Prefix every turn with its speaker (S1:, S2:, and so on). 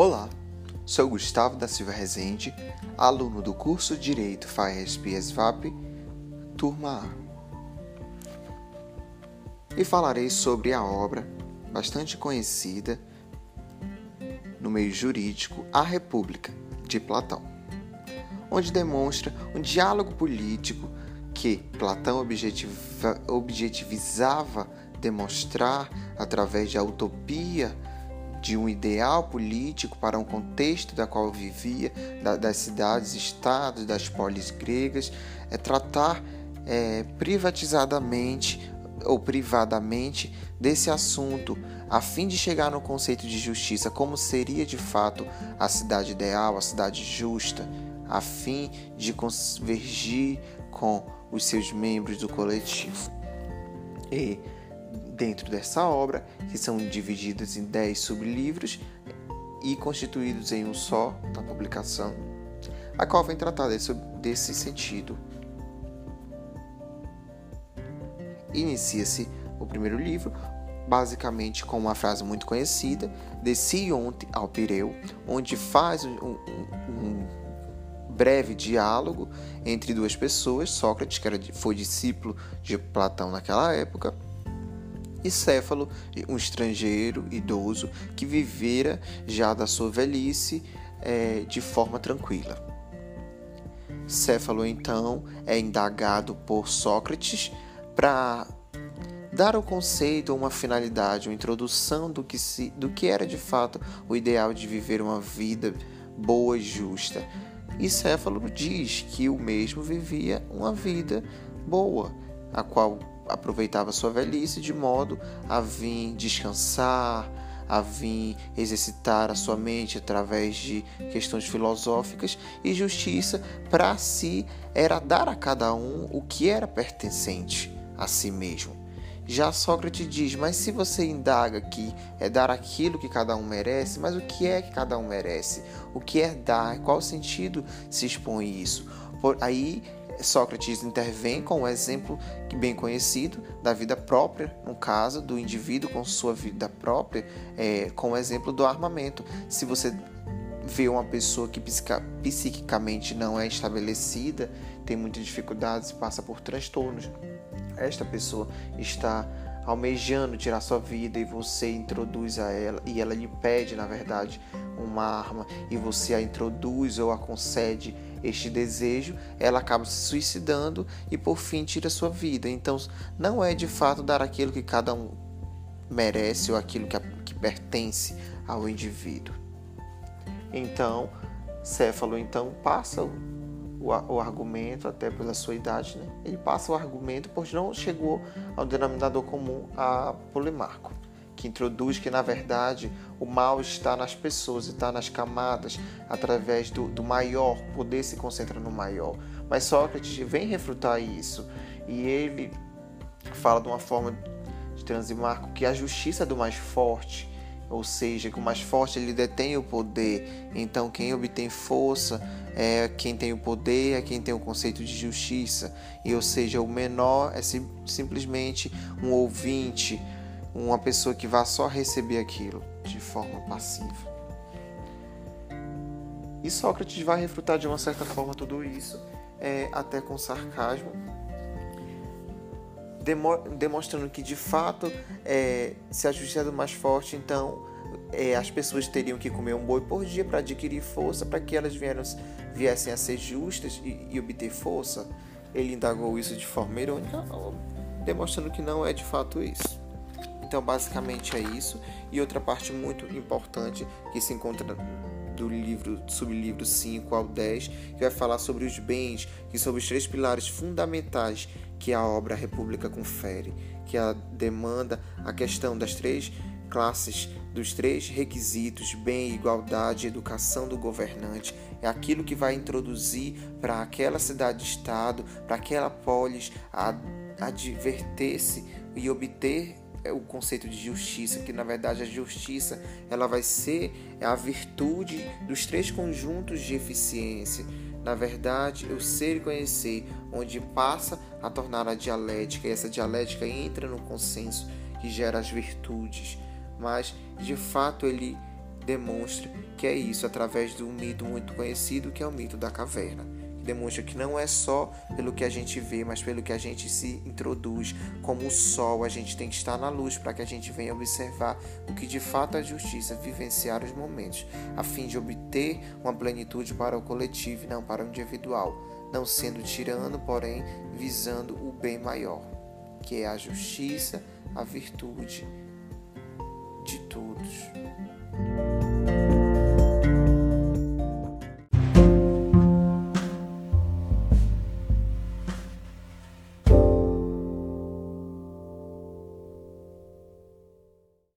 S1: Olá, sou Gustavo da Silva Rezende, aluno do curso Direito FAESP SVAP, turma A. E falarei sobre a obra bastante conhecida no meio jurídico A República, de Platão, onde demonstra um diálogo político que Platão objetiva, objetivizava demonstrar através da utopia de um ideal político para um contexto da qual vivia, da, das cidades, estados, das polis gregas, é tratar é, privatizadamente ou privadamente desse assunto, a fim de chegar no conceito de justiça, como seria de fato a cidade ideal, a cidade justa, a fim de convergir com os seus membros do coletivo. E dentro dessa obra, que são divididas em 10 sublivros e constituídos em um só na publicação, a qual vem tratar desse, desse sentido. Inicia-se o primeiro livro, basicamente com uma frase muito conhecida, Desci ontem ao Pireu, onde faz um, um, um breve diálogo entre duas pessoas, Sócrates, que era, foi discípulo de Platão naquela época, e Céfalo, um estrangeiro idoso que vivera já da sua velhice é, de forma tranquila. Céfalo então é indagado por Sócrates para dar ao conceito uma finalidade, uma introdução do que, se, do que era de fato o ideal de viver uma vida boa e justa. E Céfalo diz que o mesmo vivia uma vida boa, a qual aproveitava sua velhice de modo a vir descansar, a vir exercitar a sua mente através de questões filosóficas e justiça para si era dar a cada um o que era pertencente a si mesmo. Já Sócrates diz: Mas se você indaga que é dar aquilo que cada um merece, mas o que é que cada um merece? O que é dar? Qual sentido se expõe isso? Por aí Sócrates intervém com um exemplo bem conhecido da vida própria, no caso do indivíduo com sua vida própria, é, com o exemplo do armamento. Se você vê uma pessoa que psiquicamente não é estabelecida, tem muitas dificuldades, passa por transtornos, esta pessoa está almejando tirar sua vida e você introduz a ela e ela lhe pede, na verdade, uma arma e você a introduz ou a concede este desejo, ela acaba se suicidando e por fim tira sua vida. Então, não é de fato dar aquilo que cada um merece ou aquilo que, que pertence ao indivíduo. Então, Céfalo então passa o, o, o, argumento, até pela sua idade, né? ele passa o argumento, pois não chegou ao denominador comum a Polimarco que introduz que, na verdade, o mal está nas pessoas, está nas camadas, através do, do maior, o poder se concentra no maior. Mas Sócrates vem refutar isso e ele fala de uma forma de Transimarco que a justiça é do mais forte, ou seja, que o mais forte ele detém o poder. Então, quem obtém força é quem tem o poder, é quem tem o conceito de justiça. E, ou seja, o menor é sim, simplesmente um ouvinte, uma pessoa que vá só receber aquilo de forma passiva. E Sócrates vai refutar de uma certa forma tudo isso, é, até com sarcasmo, demonstrando que de fato, é, se a justiça é do mais forte, então é, as pessoas teriam que comer um boi por dia para adquirir força, para que elas vieram, viessem a ser justas e, e obter força. Ele indagou isso de forma irônica, demonstrando que não é de fato isso. Então, basicamente é isso. E outra parte muito importante que se encontra do livro, sublivro 5 ao 10, que vai falar sobre os bens, que são os três pilares fundamentais que a obra República confere, que a demanda a questão das três classes, dos três requisitos, bem, igualdade, educação do governante, é aquilo que vai introduzir para aquela cidade-estado, para aquela polis, a adverter-se e obter o conceito de justiça, que na verdade a justiça ela vai ser a virtude dos três conjuntos de eficiência. Na verdade, o ser e conhecer, onde passa a tornar a dialética, e essa dialética entra no consenso que gera as virtudes, mas de fato ele demonstre que é isso através de um mito muito conhecido que é o mito da caverna demonstra que não é só pelo que a gente vê, mas pelo que a gente se introduz. Como o sol, a gente tem que estar na luz para que a gente venha observar o que de fato é justiça, vivenciar os momentos, a fim de obter uma plenitude para o coletivo e não para o individual, não sendo tirano, porém visando o bem maior, que é a justiça, a virtude